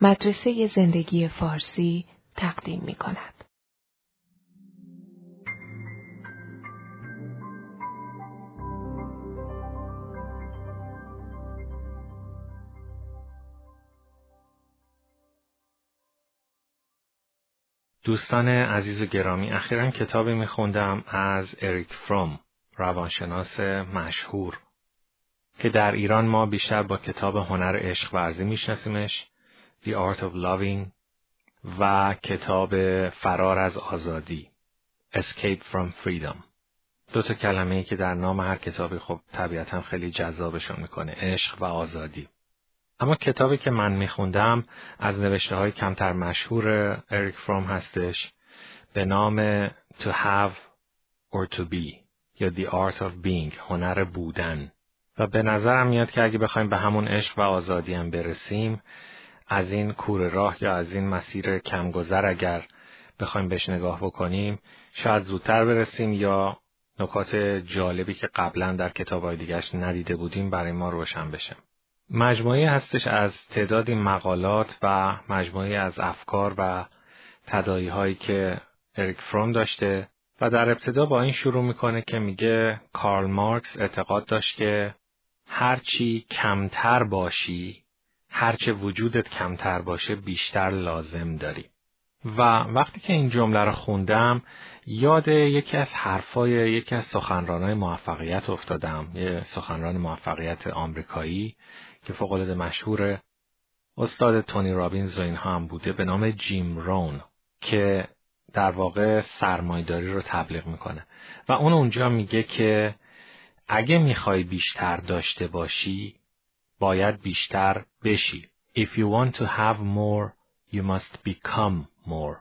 مدرسه زندگی فارسی تقدیم می کند. دوستان عزیز و گرامی اخیرا کتابی میخوندم از اریک فروم روانشناس مشهور که در ایران ما بیشتر با کتاب هنر عشق ورزی میشناسیمش The Art of Loving و کتاب فرار از آزادی. Escape from Freedom. دو تا کلمه ای که در نام هر کتابی خب طبیعتا خیلی جذابشون می‌کنه. عشق و آزادی. اما کتابی که من میخوندم از نوشته های کمتر مشهور اریک فروم هستش. به نام To Have or To Be یا The Art of Being هنر بودن. و به نظرم میاد که اگه بخوایم به همون عشق و آزادی هم برسیم از این کور راه یا از این مسیر کمگذر اگر بخوایم بهش نگاه بکنیم شاید زودتر برسیم یا نکات جالبی که قبلا در کتابهای دیگرش ندیده بودیم برای ما روشن بشه. مجموعه هستش از تعدادی مقالات و مجموعه از افکار و تدایی هایی که اریک فروم داشته و در ابتدا با این شروع می‌کنه که میگه کارل مارکس اعتقاد داشت که هرچی کمتر باشی هرچه وجودت کمتر باشه بیشتر لازم داری. و وقتی که این جمله رو خوندم یاد یکی از حرفای یکی از سخنرانای موفقیت افتادم یه سخنران موفقیت آمریکایی که فوقالعاده مشهور استاد تونی رابینز و اینها هم بوده به نام جیم رون که در واقع سرمایداری رو تبلیغ می‌کنه. و اون اونجا میگه که اگه می‌خوای بیشتر داشته باشی باید بیشتر بشی. If you want to have more, you must become more.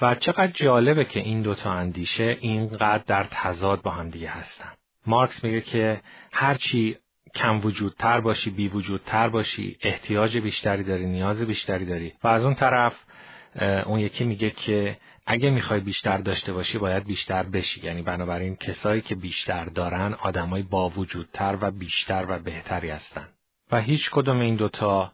و چقدر جالبه که این دوتا اندیشه اینقدر در تضاد با هم دیگه هستن. مارکس میگه که هرچی کم وجودتر باشی بی وجودتر باشی احتیاج بیشتری داری نیاز بیشتری داری و از اون طرف اون یکی میگه که اگه می‌خوای بیشتر داشته باشی باید بیشتر بشی یعنی بنابراین کسایی که بیشتر دارن آدمای با وجودتر و بیشتر و بهتری هستن و هیچ کدوم این دوتا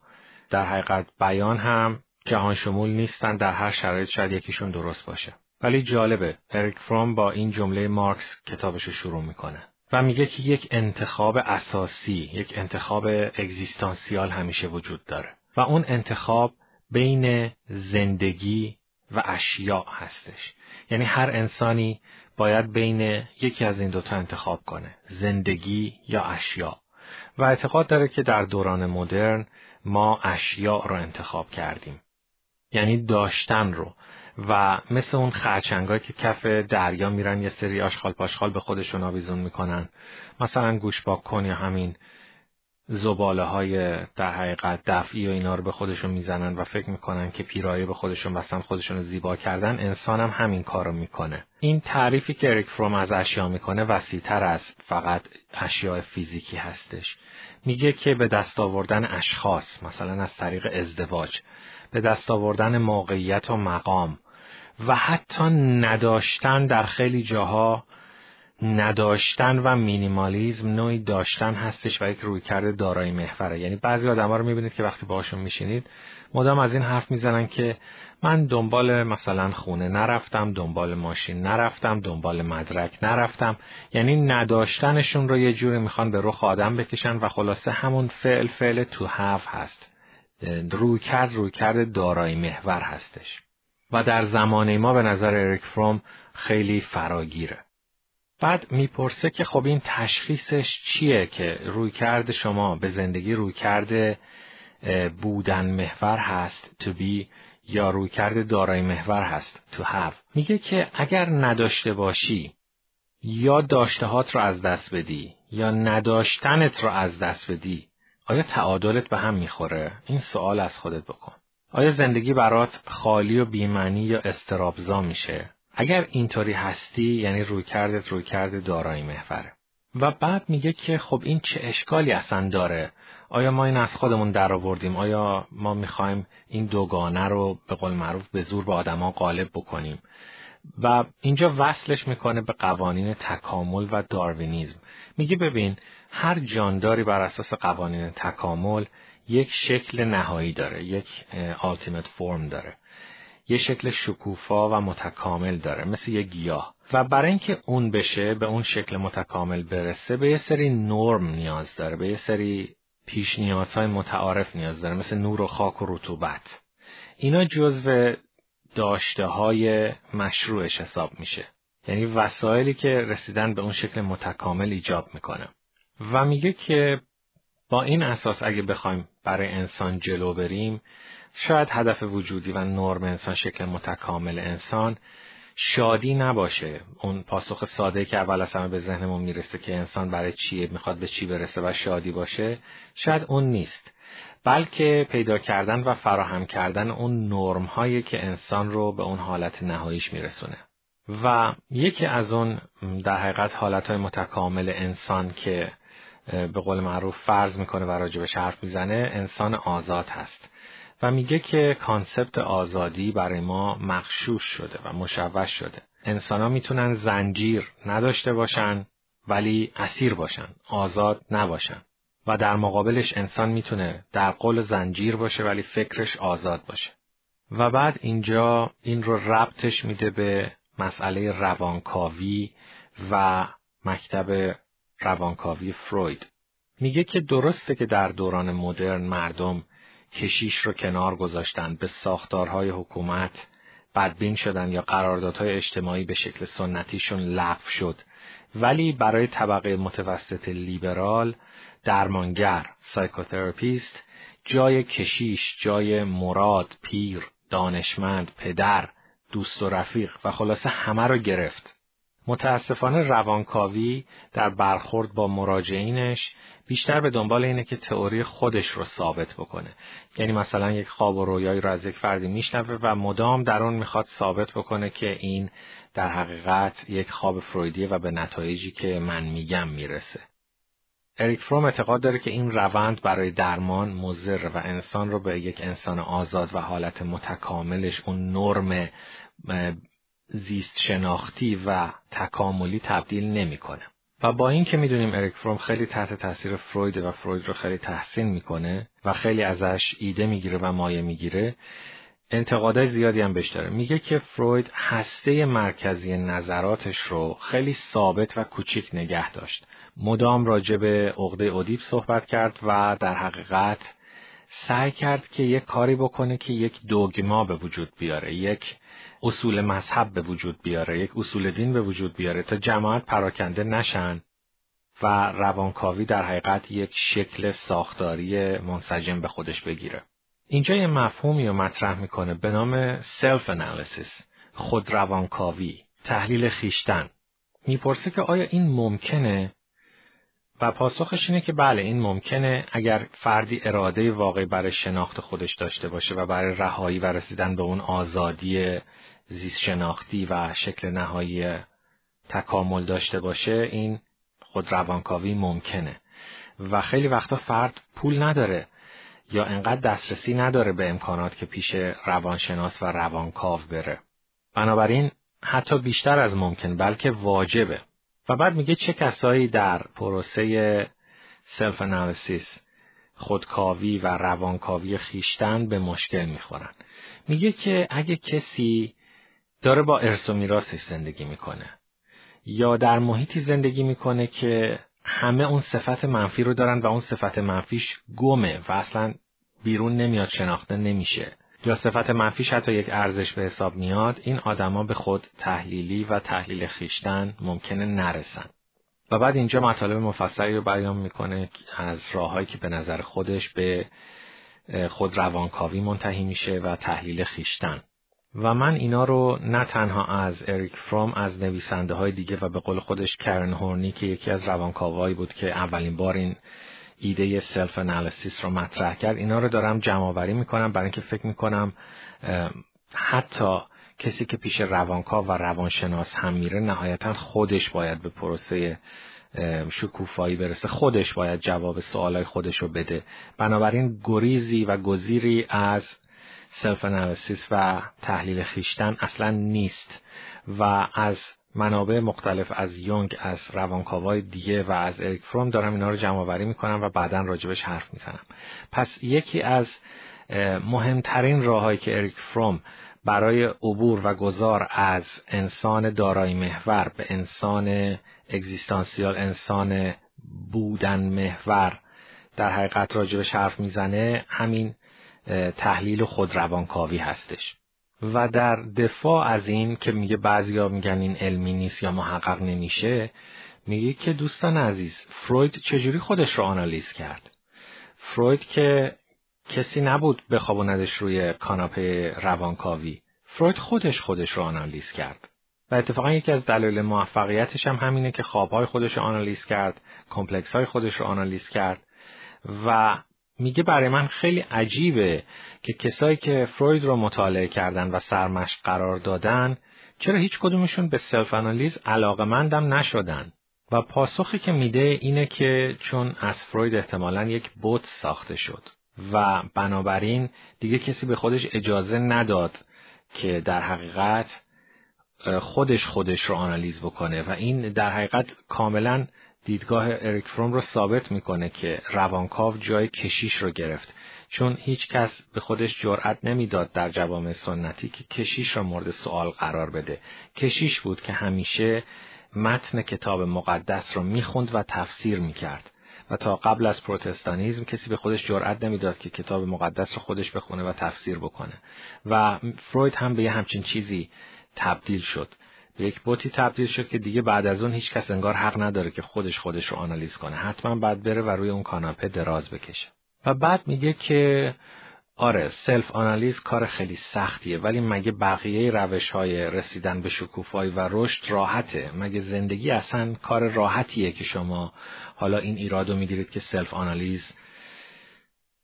در حقیقت بیان هم جهان شمول نیستن در هر شرایط شاید یکیشون درست باشه. ولی جالبه اریک فروم با این جمله مارکس کتابشو شروع می‌کنه و میگه که یک انتخاب اساسی یک انتخاب اگزیستانسیال همیشه وجود داره و اون انتخاب بین زندگی و اشیاء هستش. یعنی هر انسانی باید بین یکی از این دوتا انتخاب کنه زندگی یا اشیاء. و اعتقاد داره که در دوران مدرن ما اشیاء رو انتخاب کردیم. یعنی داشتن رو. و مثل اون خرچنگایی که کف دریا میرن یه سری آشخال پاشخال به خودشون آویزون می‌کنن. مثلا گوش کن یا همین. زباله های در حقیقت دفعی و اینا رو به خودشون می‌زنن و فکر می‌کنن که پیرایه به خودشون بستن خودشون رو زیبا کردن انسان هم همین کارو می‌کنه. این تعریفی که اریک فروم از اشیا می‌کنه وسیعتر از فقط اشیاء فیزیکی هستش. میگه که به دست آوردن اشخاص مثلا از طریق ازدواج به دست آوردن موقعیت و مقام و حتی نداشتن در خیلی جاها نداشتن و مینیمالیزم نوعی داشتن هستش و یک رویکرد دارایی محوره. یعنی بعضی آدما رو می‌بینید که وقتی باشون میشینید مدام از این حرف می‌زنن که من دنبال مثلا خونه نرفتم دنبال ماشین نرفتم دنبال مدرک نرفتم. یعنی نداشتنشون رو یه جوری می‌خوان به رخ آدم بکشن و خلاصه همون فعل فعل تو هف هست. رویکرد رویکرد دارایی محور هستش. و در زمانه ما به نظر اریک فروم خیلی فراگیره. بعد می‌پرسه که خب این تشخیصش چیه که روی کرده شما به زندگی روی کرده بودن محور هست to be یا روی کرده دارای محور هست to have میگه که اگر نداشته باشی یا داشتهات رو از دست بدی یا نداشتنت رو از دست بدی آیا تعادلت به هم می‌خوره؟ این سوال از خودت بکن. آیا زندگی برات خالی و بیمنی یا استرابزا میشه؟ اگر اینطوری هستی یعنی روی کردت روی کرد دارایی محوره. و بعد میگه که خب این چه اشکالی اصلا داره؟ آیا ما این از خودمون در آوردیم؟ آیا ما می‌خوایم این دوگانه رو به قول معروف به زور به آدما غالب بکنیم؟ و اینجا وصلش می‌کنه به قوانین تکامل و داروینیزم. میگه ببین هر جانداری بر اساس قوانین تکامل یک شکل نهایی داره یک ultimate فرم داره. یه شکل شکوفا و متکامل داره مثل یه گیاه. و برای اینکه اون بشه به اون شکل متکامل برسه به یه سری نرم نیاز داره به یه سری پیش نیازهای متعارف نیاز داره مثل نور و خاک و رطوبت. اینا جزو داشته های مشروعش حساب میشه. یعنی وسایلی که رسیدن به اون شکل متکامل ایجاب می‌کنه. و میگه که با این اساس اگه بخوایم برای انسان جلو بریم شاید هدف وجودی و نرم انسان شکل متکامل انسان شادی نباشه. اون پاسخ ساده که اول از همه به ذهنمون می‌رسه که انسان برای چیه می‌خواد به چی برسه و شادی باشه شاید اون نیست. بلکه پیدا کردن و فراهم کردن اون نرم هایی که انسان رو به اون حالت نهاییش میرسونه. و یکی از اون در حقیقت حالت های متکامل انسان که به قول معروف فرض می‌کنه و راجبش حرف می‌زنه انسان آزاد هست. و میگه که کانسپت آزادی برای ما مخشوش شده و مشوش شده. انسان ها می‌تونن زنجیر نداشته باشن ولی اسیر باشن آزاد نباشن. و در مقابلش انسان می‌تونه در قول زنجیر باشه ولی فکرش آزاد باشه. و بعد اینجا این رو ربطش میده به مسئله روانکاوی و مکتب روانکاوی فروید. میگه که درسته که در دوران مدرن مردم کشیش رو کنار گذاشتن به ساختارهای حکومت بدبین شدن یا قراردادهای اجتماعی به شکل سنتیشون لغو شد. ولی برای طبقه متوسط لیبرال درمانگر psychotherapist جای کشیش جای مراد پیر دانشمند پدر دوست و رفیق و خلاصه همه رو گرفت. متاسفانه روانکاوی در برخورد با مراجعینش بیشتر به دنبال اینه که تئوری خودش رو ثابت بکنه. یعنی مثلا یک خواب و رویایی رو از یک فردی میشنوه و مدام در اون می‌خواد ثابت بکنه که این در حقیقت یک خواب فرویدیه و به نتایجی که من میگم می‌رسه. اریک فروم اعتقاد داره که این روند برای درمان مضر و انسان رو به یک انسان آزاد و حالت متکاملش اون نرم زیست شناختی و تکاملی تبدیل نمی‌کنه. و با این که می‌دونیم اریک فروم خیلی تحت تاثیر فروید و فروید رو خیلی تحسین می‌کنه و خیلی ازش ایده می‌گیره و مایه می‌گیره انتقادهای زیادی هم بهش داره میگه که فروید هسته مرکزی نظراتش رو خیلی ثابت و کوچیک نگه داشت مدام راجع به عقده ادیپ صحبت کرد و در حقیقت سعی کرد که یک کاری بکنه که یک dogma به وجود بیاره یک اصول مذهب به وجود بیاره یک اصول دین به وجود بیاره تا جماعت پراکنده نشن و روانکاوی در حقیقت یک شکل ساختاری منسجم به خودش بگیره. اینجا یه مفهومی رو مطرح می‌کنه به نام self analysis خود روانکاوی تحلیل خویشتن. می‌پرسه که آیا این ممکنه و پاسخش اینه که بله این ممکنه اگر فردی اراده واقعی برای شناخت خودش داشته باشه و برای رهایی و رسیدن به اون آزادی زیست شناختی و شکل نهایی تکامل داشته باشه این خود روانکاوی ممکنه. و خیلی وقتا فرد پول نداره یا انقدر دسترسی نداره به امکانات که پیش روانشناس و روانکاو بره. بنابراین حتی بیشتر از ممکن بلکه واجبه. و بعد میگه چه کسایی در پروسه سلف انالیسیس خودکاوی و روانکاوی خیشتن به مشکل می‌خورن؟ میگه که اگه کسی داره با ارث و میراثش زندگی می‌کنه یا در محیطی زندگی می‌کنه که همه اون صفت منفی رو دارن و اون صفت منفیش گمه و اصلا بیرون نمیاد شناخته نمیشه یا صفت منفیش حتی یک ارزش به حساب میاد این آدما به خود تحلیلی و تحلیل خیشتن ممکنه نرسن. و بعد اینجا مطالب مفصلی رو بیان می‌کنه از راههایی که به نظر خودش به خود روانکاوی منتهی میشه و تحلیل خیشتن. و من اینا رو نه تنها از اریک فروم از نویسنده های دیگه و به قول خودش کرن هورنی که یکی از روانکاوایی بود که اولین بار این ایده self analysis رو مطرح کرد. اینا رو دارم جمع آوری می‌کنم. برای اینکه فکر می‌کنم حتی کسی که پیش روانکاو و روانشناس هم میره نهایتا خودش باید به پروسه شکوفایی برسه. خودش باید جواب سوالای خودش رو بده. بنابراین گریزی و گزیری از self analysis و تحلیل خویشتن اصلا نیست. و از منابع مختلف از یونگ از روانکاوای دیگه و از اریک فروم دارم اینا رو جمع آوری می‌کنم و بعدا راجبش حرف می‌زنم. پس یکی از مهمترین راههایی که اریک فروم برای عبور و گذار از انسان دارای محور به انسان اگزیستانسیال انسان بودن محور در حقیقت راجبش حرف می‌زنه همین تحلیل خود روانکاوی هستش. و در دفاع از این که میگه بعضیا میگن این علمی نیست یا محقق نمیشه میگه که دوستان عزیز فروید چجوری خودش رو آنالیز کرد؟ فروید که کسی نبود بخوابوندش روی کاناپه روانکاوی. فروید خودش خودش رو آنالیز کرد. و اتفاقا یکی از دلایل موفقیتش هم همینه که خوابهای خودش رو آنالیز کرد complex های خودش رو آنالیز کرد و میگه برای من خیلی عجیبه که کسایی که فروید رو مطالعه کردن و سرمشق قرار دادن چرا هیچ کدومشون به self آنالیز علاقمندم نشدن؟ و پاسخی که میده اینه که چون از فروید احتمالا یک بوت ساخته شد. و بنابراین دیگه کسی به خودش اجازه نداد که در حقیقت خودش خودش رو آنالیز بکنه. و این در حقیقت کاملا دیدگاه اریک فروم رو ثابت می‌کنه که روانکاو جای کشیش رو گرفت چون هیچ کس به خودش جرأت نمی‌داد در جوامع سنتی که کشیش را مورد سوال قرار بده. کشیش بود که همیشه متن کتاب مقدس رو می‌خوند و تفسیر می‌کرد. و تا قبل از پروتستانیزم کسی به خودش جرأت نمی‌داد که کتاب مقدس رو خودش بخونه و تفسیر بکنه. و فروید هم به یه همچین چیزی تبدیل شد. یک بتی تبدیل شد که دیگه بعد از اون هیچ کس انگار حق نداره که خودش خودش رو آنالیز کنه. حتما باید بره و روی اون کاناپه دراز بکشه. و بعد میگه که آره self آنالیز کار خیلی سختیه ولی مگه بقیه روش های رسیدن به شکوفایی و رشد راحته؟ مگه زندگی اصلا کار راحتیه که شما حالا این ایرادو می‌گیرید که self آنالیز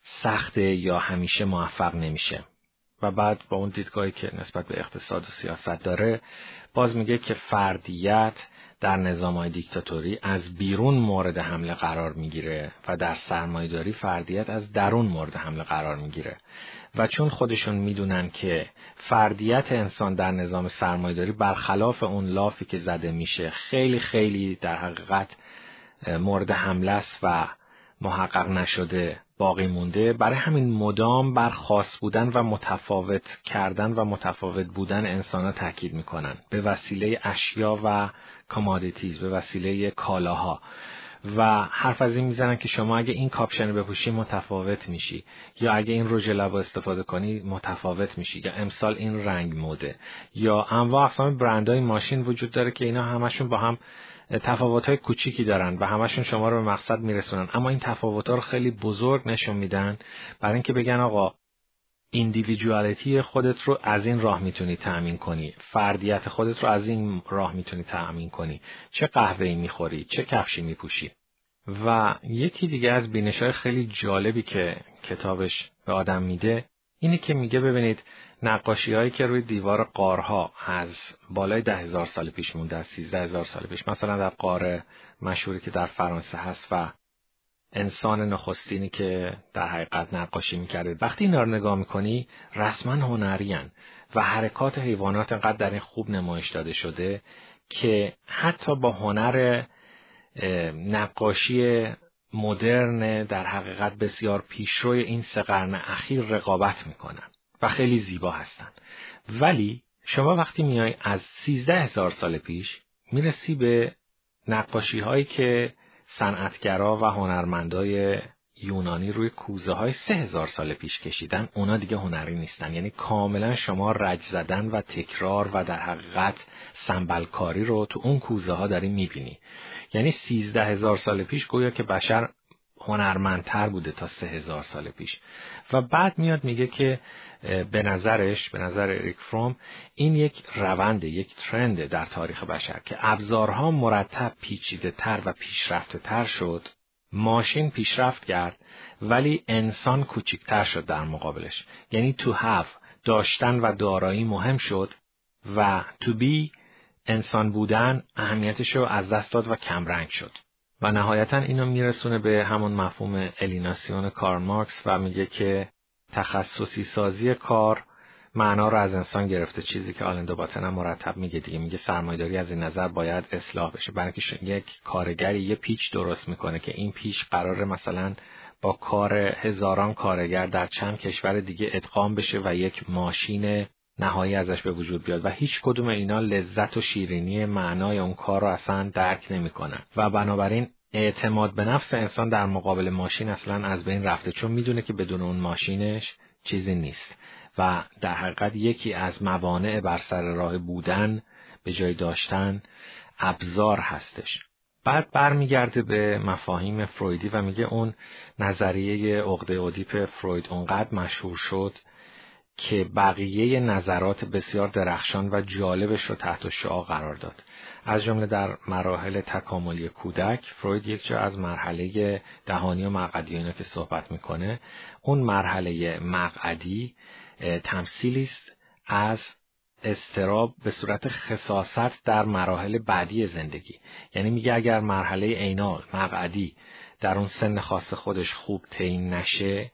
سخته یا همیشه موفق نمیشه؟ و بعد با اون دیدگاهی که نسبت به اقتصاد و سیاست داره باز میگه که فردیت در نظام های دیکتاتوری از بیرون مورد حمله قرار می‌گیره و در سرمایهداری فردیت از درون مورد حمله قرار می‌گیره. و چون خودشون می‌دونن که فردیت انسان در نظام سرمایهداری برخلاف اون لافی که زده میشه خیلی خیلی در حقیقت مورد حمله است و محقق نشده باقی مونده. برای همین مدام بر خاص بودن و متفاوت کردن و متفاوت بودن انسان ها تاکید می‌کنن. به وسیله اشیا و commodities به وسیله کالاها. و حرف از این می‌زنن که شما اگه این کاپشن بپوشی متفاوت میشی. یا اگه این رژ لب استفاده کنی متفاوت میشی. یا امسال این رنگ موده. یا انواع اقسام برندهای ماشین وجود داره که اینا همشون با هم تفاوت های کوچیکی دارن و همشون شما رو به مقصد میرسونن. اما این تفاوت ها رو خیلی بزرگ نشون میدن برای اینکه بگن آقا ایندیویدوالیتی خودت رو از این راه می‌تونی تأمین کنی. فردیت خودت رو از این راه می‌تونی تأمین کنی. چه قهوه‌ای می‌خوری چه کفشی میپوشی. و یکی دیگه از بینش های خیلی جالبی که کتابش به آدم میده اینه که میگه ببینید نقاشی هایی که روی دیوار قارها از بالای ده هزار سال پیش مونده از سیزده هزار سال پیش مثلا در قاره مشهوری که در فرانسه هست و انسان نخستینی که در حقیقت نقاشی می‌کرده. وقتی اینا رو نگاه می‌کنی رسما هنری و حرکات حیوانات انقدر در این خوب نمایش داده شده که حتی با هنر نقاشی مدرن در حقیقت بسیار پیشروی این سه قرن اخیر رقابت می‌کنن و خیلی زیبا هستند. ولی شما وقتی میای از سیزده هزار سال پیش می‌رسی به نقاشی هایی که صنعتگرا و هنرمندای یونانی روی کوزه های سه هزار سال پیش کشیدن اونا دیگه هنری نیستن. یعنی کاملا شما رج زدن و تکرار و در حقیقت سنبلکاری رو تو اون کوزه ها داری می‌بینی. یعنی سیزده هزار سال پیش گویا که بشر هنرمندتر بوده تا سه هزار سال پیش. و بعد میاد میگه که به نظرش به نظر اریک فروم این یک رونده یک ترنده در تاریخ بشر که ابزارها مرتب پیچیده تر و پیشرفته تر شد. ماشین پیشرفت کرد ولی انسان کوچکتر شد در مقابلش. یعنی تو have داشتن و دارایی مهم شد و تو بی انسان بودن اهمیتش رو از دست داد و کمرنگ شد. و نهایتا اینو میرسونه به همون مفهوم الیناسیون کار مارکس و میگه که تخصصی سازی کار معنا رو از انسان گرفته چیزی که آلندو باتن هم مرتب میگه دیگه. میگه سرمایه‌داری از این نظر باید اصلاح بشه. برای یک کارگری یه پیچ درست می‌کنه که این پیچ قرار مثلا با کار هزاران کارگر در چند کشور دیگه ادغام بشه و یک ماشین نهایی ازش به وجود بیاد و هیچ کدوم اینا لذت و شیرینی معنای اون کار رو اصلا درک نمی‌کنن. و بنابراین اعتماد به نفس انسان در مقابل ماشین اصلا از بین رفته چون می‌دونه که بدون اون ماشینش چیزی نیست. و در حقیقت یکی از موانع بر سر راه بودن به جای داشتن ابزار هستش. بعد برمیگرده به مفاهیم فرویدی و میگه اون نظریه عقده اودیپ فروید اونقدر مشهور شد که بقیه نظرات بسیار درخشان و جالبش رو تحت شعا قرار داد. از جمله در مراحل تکاملی کودک فروید یک جا از مرحله دهانی و مقعدی اینا که صحبت می‌کنه اون مرحله مقعدی تمثیلی است از استراب به صورت خصاصت در مراحل بعدی زندگی. یعنی میگه اگر مرحله اینال مقعدی در اون سن خاص خودش خوب تعیین نشه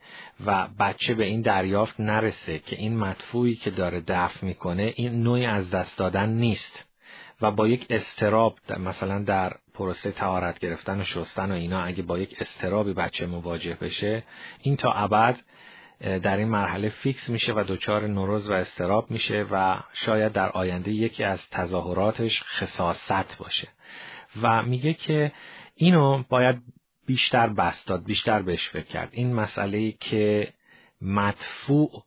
و بچه به این دریافت نرسه که این مدفوعی که داره دفع می‌کنه این نوعی از دست دادن نیست و با یک استراب مثلا در پروسه تهارت گرفتن و شستن و اینا اگه با یک استرابی بچه مواجه بشه این تا ابد در این مرحله فیکس میشه و دچار نوروز و استراب میشه و شاید در آینده یکی از تظاهراتش خصاصت باشه. و میگه که اینو باید بیشتر بست بیشتر بهش فکر کرد. این مسئله که مدفوع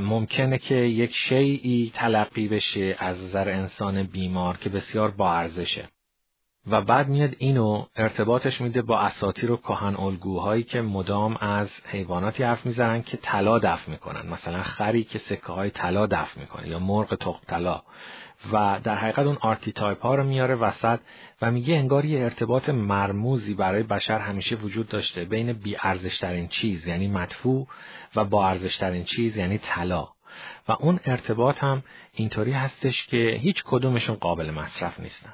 ممکنه که یک شیعی تلقی بشه از نظر انسان بیمار که بسیار با ارزشه. و بعد میاد اینو ارتباطش میده با اساطیر و کهن الگوهایی که مدام از حیواناتی حرف می‌زنن که طلا دفع می‌کنن. مثلا خری که سکه های طلا دفع می‌کنه یا مرغ تخم طلا. و در حقیقت اون archetype ها رو میاره وسط و میگه انگار یه ارتباط مرموزی برای بشر همیشه وجود داشته. بین بی ارزشترین چیز یعنی مدفوع و با ارزشترین چیز یعنی طلا. و اون ارتباط هم اینطوری هستش که هیچ کدومشون قابل مصرف نیستن.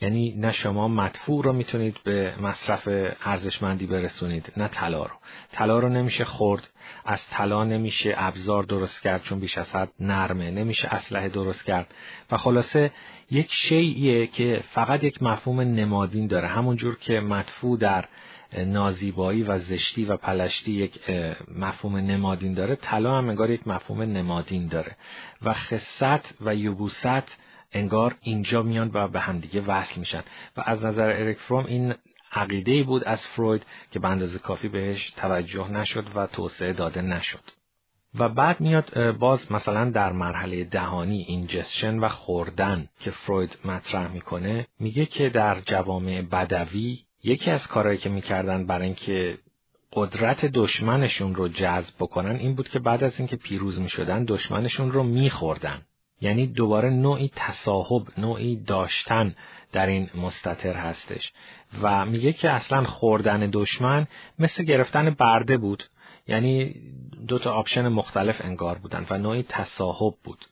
یعنی نه شما مدفوع رو می‌تونید به مصرف ارزشمندی برسونید نه طلا رو. طلا رو نمیشه خورد از طلا نمیشه ابزار درست کرد چون بیش از حد نرمه نمیشه اسلحه درست کرد. و خلاصه یک شیعیه که فقط یک مفهوم نمادین داره همونجور که مدفوع در نازیبایی و زشتی و پلشتی یک مفهوم نمادین داره. طلا هم انگار یک مفهوم نمادین داره. و خصت و یبوست انگار اینجا میان و به همدیگه وصل میشن. و از نظر اریک فروم این عقیده بود از فروید که به اندازه کافی بهش توجه نشد و توسعه داده نشد. و بعد میاد باز مثلا در مرحله دهانی اینجسشن و خوردن که فروید مطرح می‌کنه میگه که در جوامع بدوی یکی از کارهایی که می‌کردن برای اینکه قدرت دشمنشون رو جذب بکنن این بود که بعد از اینکه پیروز می‌شدن دشمنشون رو میخوردن. یعنی دوباره نوعی تصاحب نوعی داشتن در این مستتر هستش. و میگه که اصلا خوردن دشمن مثل گرفتن برده بود. یعنی دو تا option مختلف انگار بودن و نوعی تصاحب بود.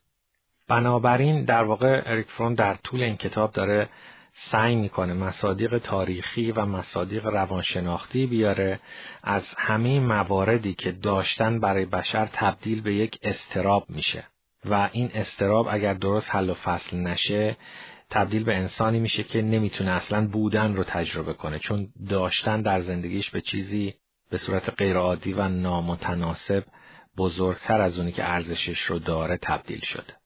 بنابراین در واقع اریک فروم در طول این کتاب داره سعی می‌کنه مصادیق تاریخی و مصادیق روانشناختی بیاره از همه مواردی که داشتن برای بشر تبدیل به یک استراب میشه و این استراب اگر درست حل و فصل نشه تبدیل به انسانی میشه که نمی‌تونه اصلا بودن رو تجربه کنه چون داشتن در زندگیش به چیزی به صورت غیرعادی و نامتناسب بزرگتر از اونی که ارزشش رو داره تبدیل شده.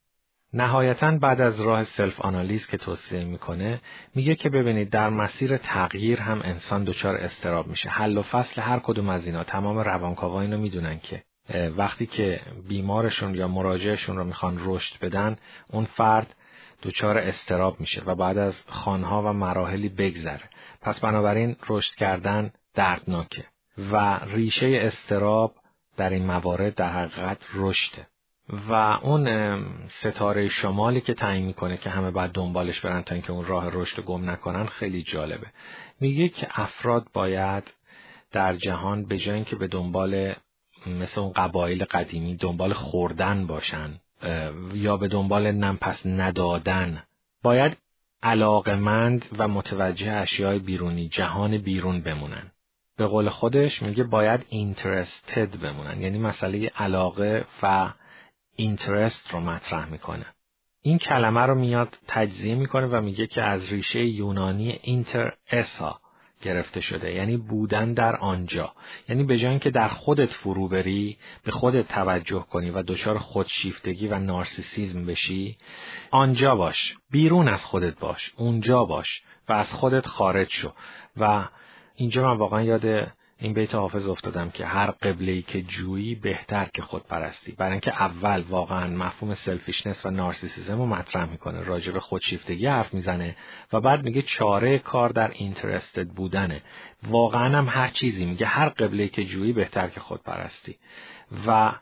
نهایتا بعد از راه سلف آنالیز که توصیه می‌کنه میگه که ببینید در مسیر تغییر هم انسان دچار استراب میشه. حل و فصل هر کدوم از اینا. تمام روانکاوا اینو می‌دونن که وقتی که بیمارشون یا مراجعشون رو می‌خوان رشد بدن اون فرد دچار استراب میشه و بعد از خانها و مراحلی بگذره. پس بنابراین رشد کردن دردناکه و ریشه استراب در این موارد در حقیقت رشده. و اون ستاره شمالی که تعیین می‌کنه که همه باید دنبالش برن تا اینکه اون راه رشد گم نکنن خیلی جالبه. میگه که افراد باید در جهان به جای اینکه به دنبال مثل اون قبایل قدیمی دنبال خوردن باشن یا به دنبال نمپس ندادن باید علاقمند و متوجه اشیای بیرونی جهان بیرون بمونن. به قول خودش میگه باید اینترستد بمونن یعنی مسئله علاقه و اینترست رو مطرح می‌کنه. این کلمه رو میاد تجزیه می‌کنه و میگه که از ریشه یونانی اینتر اسا گرفته شده یعنی بودن در آنجا. یعنی به جای اینکه در خودت فرو بری به خودت توجه کنی و دچار خودشیفتگی و نارسیسیزم بشی آنجا باش. بیرون از خودت باش. اونجا باش. و از خودت خارج شو. و اینجا من واقعا یاد این بیت حافظ افتادم که هر قبله که جویی بهتر که خود پرستی برای اینکه اول واقعا مفهوم selfishness و نارسیسیزم رو مطرح می‌کنه. راجع به خودشیفتگی حرف می‌زنه و بعد میگه چاره کار در interested بودنه. واقعا هم هر چیزی میگه. هر قبله که جویی بهتر که خود پرستی و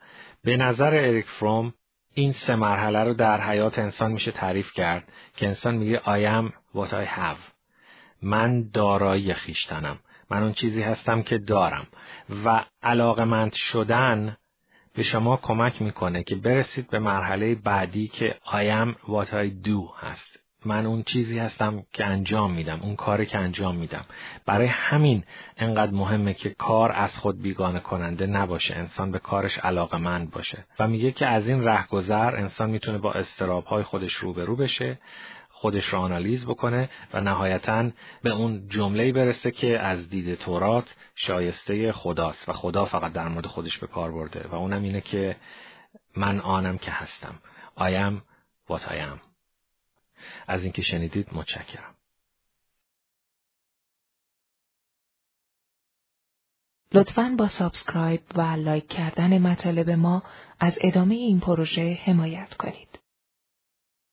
به نظر اریک فروم این سه مرحله رو در حیات انسان میشه تعریف کرد که انسان میگه I am what I have. من دارایی خیشتنم. من اون چیزی هستم که دارم. و علاقمند شدن به شما کمک می‌کنه که برسید به مرحله بعدی که I am what I do هست. من اون چیزی هستم که انجام میدم اون کاری که انجام میدم. برای همین انقدر مهمه که کار از خود بیگانه کننده نباشه. انسان به کارش علاقمند باشه. و میگه که از این رهگذر انسان می‌تونه با استرابهای خودش روبرو بشه خودش رو آنالیز بکنه و نهایتا به اون جمله برسه که از دید تورات شایسته خداست و خدا فقط در مورد خودش به کار برده و اونم اینه که من آنم که هستم. Am what I am. از اینکه شنیدید متشکرم. لطفاً با subscribe و like کردن مطالب ما از ادامه این پروژه حمایت کنید.